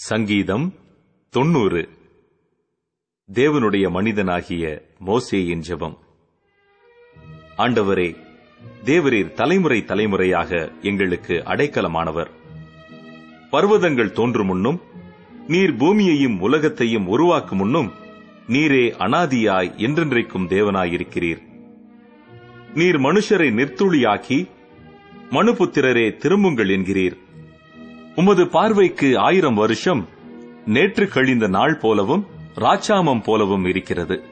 சங்கீதம் தொண்ணூறு. தேவனுடைய மனிதனாகிய மோசேயின் ஜெபம். ஆண்டவரே தேவரீர் தலைமுறை தலைமுறையாக எங்களுக்கு அடைக்கலமானவர். பர்வதங்கள் தோன்றும் முன்னும் நீர் பூமியையும் உலகத்தையும் உருவாக்கும் முன்னும் நீரே அனாதியாய் என்றென்றைக்கும் தேவனாயிருக்கிறீர். நீர் மனுஷரை நிர்த்துளியாக்கி மனுபுத்திரரே திரும்புங்கள் என்கிறீர். உமது பார்வைக்கு ஆயிரம் வருஷம் நேற்று கழிந்த நாள் போலவும் ராச்சாமம் போலவும் இருக்கிறது.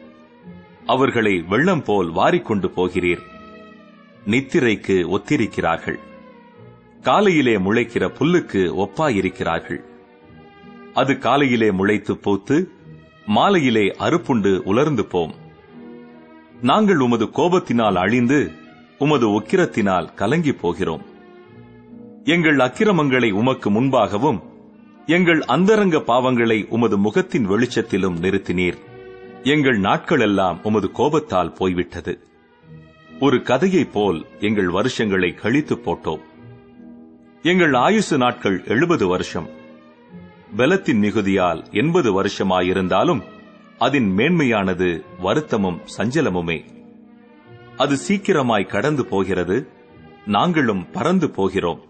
அவர்களை வெள்ளம் போல் வாரிக்கொண்டு போகிறீர். நித்திரைக்கு ஒத்திருக்கிறார்கள். காலையிலே முளைக்கிற புல்லுக்கு ஒப்பாயிருக்கிறார்கள். அது காலையிலே முளைத்து போத்து மாலையிலே அறுப்புண்டு உலர்ந்து போம். நாங்கள் உமது கோபத்தினால் அழிந்து உமது உக்கிரத்தினால் கலங்கி போகிறோம். எங்கள் அக்கிரமங்களை உமக்கு முன்பாகவும் எங்கள் அந்தரங்க பாவங்களை உமது முகத்தின் வெளிச்சத்திலும் நிறுத்தினீர். எங்கள் நாட்களெல்லாம் உமது கோபத்தால் போய்விட்டது. ஒரு கதையைப் போல் எங்கள் வருஷங்களை கழித்து போட்டோம். எங்கள் ஆயுசு நாட்கள் எழுபது வருஷம். பலத்தின் மிகுதியால் எண்பது வருஷமாயிருந்தாலும் அதன் மேன்மையானது வருத்தமும் சஞ்சலமுமே. அது சீக்கிரமாய் கடந்து போகிறது நாங்களும் பறந்து போகிறோம்.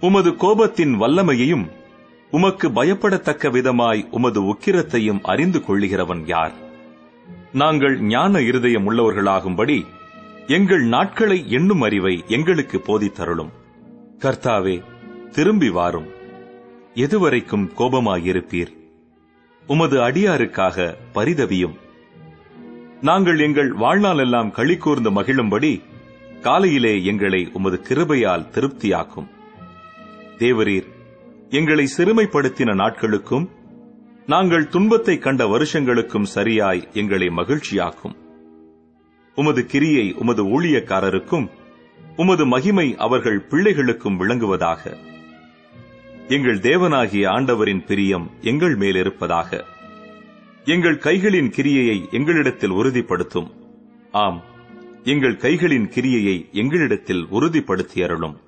உமது கோபத்தின் வல்லமையையும் உமக்கு பயப்படத்தக்க விதமாய் உமது உக்கிரத்தையும் அறிந்து கொள்ளுகிறவன் யார்? நாங்கள் ஞான இருதயம் உள்ளவர்களாகும்படி எங்கள் நாட்களை எண்ணும் அறிவை எங்களுக்கு போதித்தருளும். கர்த்தாவே திரும்பி வாரும். எதுவரைக்கும் கோபமாயிருப்பீர். உமது அடியாருக்காக பரிதவியும். நாங்கள் எங்கள் வாழ்நாளெல்லாம் களி கூர்ந்து மகிழும்படி காலையிலே எங்களை உமது கிருபையால் திருப்தியாக்கும். தேவரீர் எங்களை சிறுமைப்படுத்தின நாட்களுக்கும் நாங்கள் துன்பத்தை கண்ட வருஷங்களுக்கும் சரியாய் எங்களை மகிழ்ச்சியாக்கும். உமது கிரியை உமது ஊழியக்காரருக்கும் உமது மகிமை அவர்கள் பிள்ளைகளுக்கும் விளங்குவதாக. எங்கள் தேவனாகிய ஆண்டவரின் பிரியம் எங்கள் மேலிருப்பதாக. எங்கள் கைகளின் கிரியையை எங்களிடத்தில் உறுதிப்படுத்தும். ஆம் எங்கள் கைகளின் கிரியையை எங்களிடத்தில் உறுதிப்படுத்தி அருளும்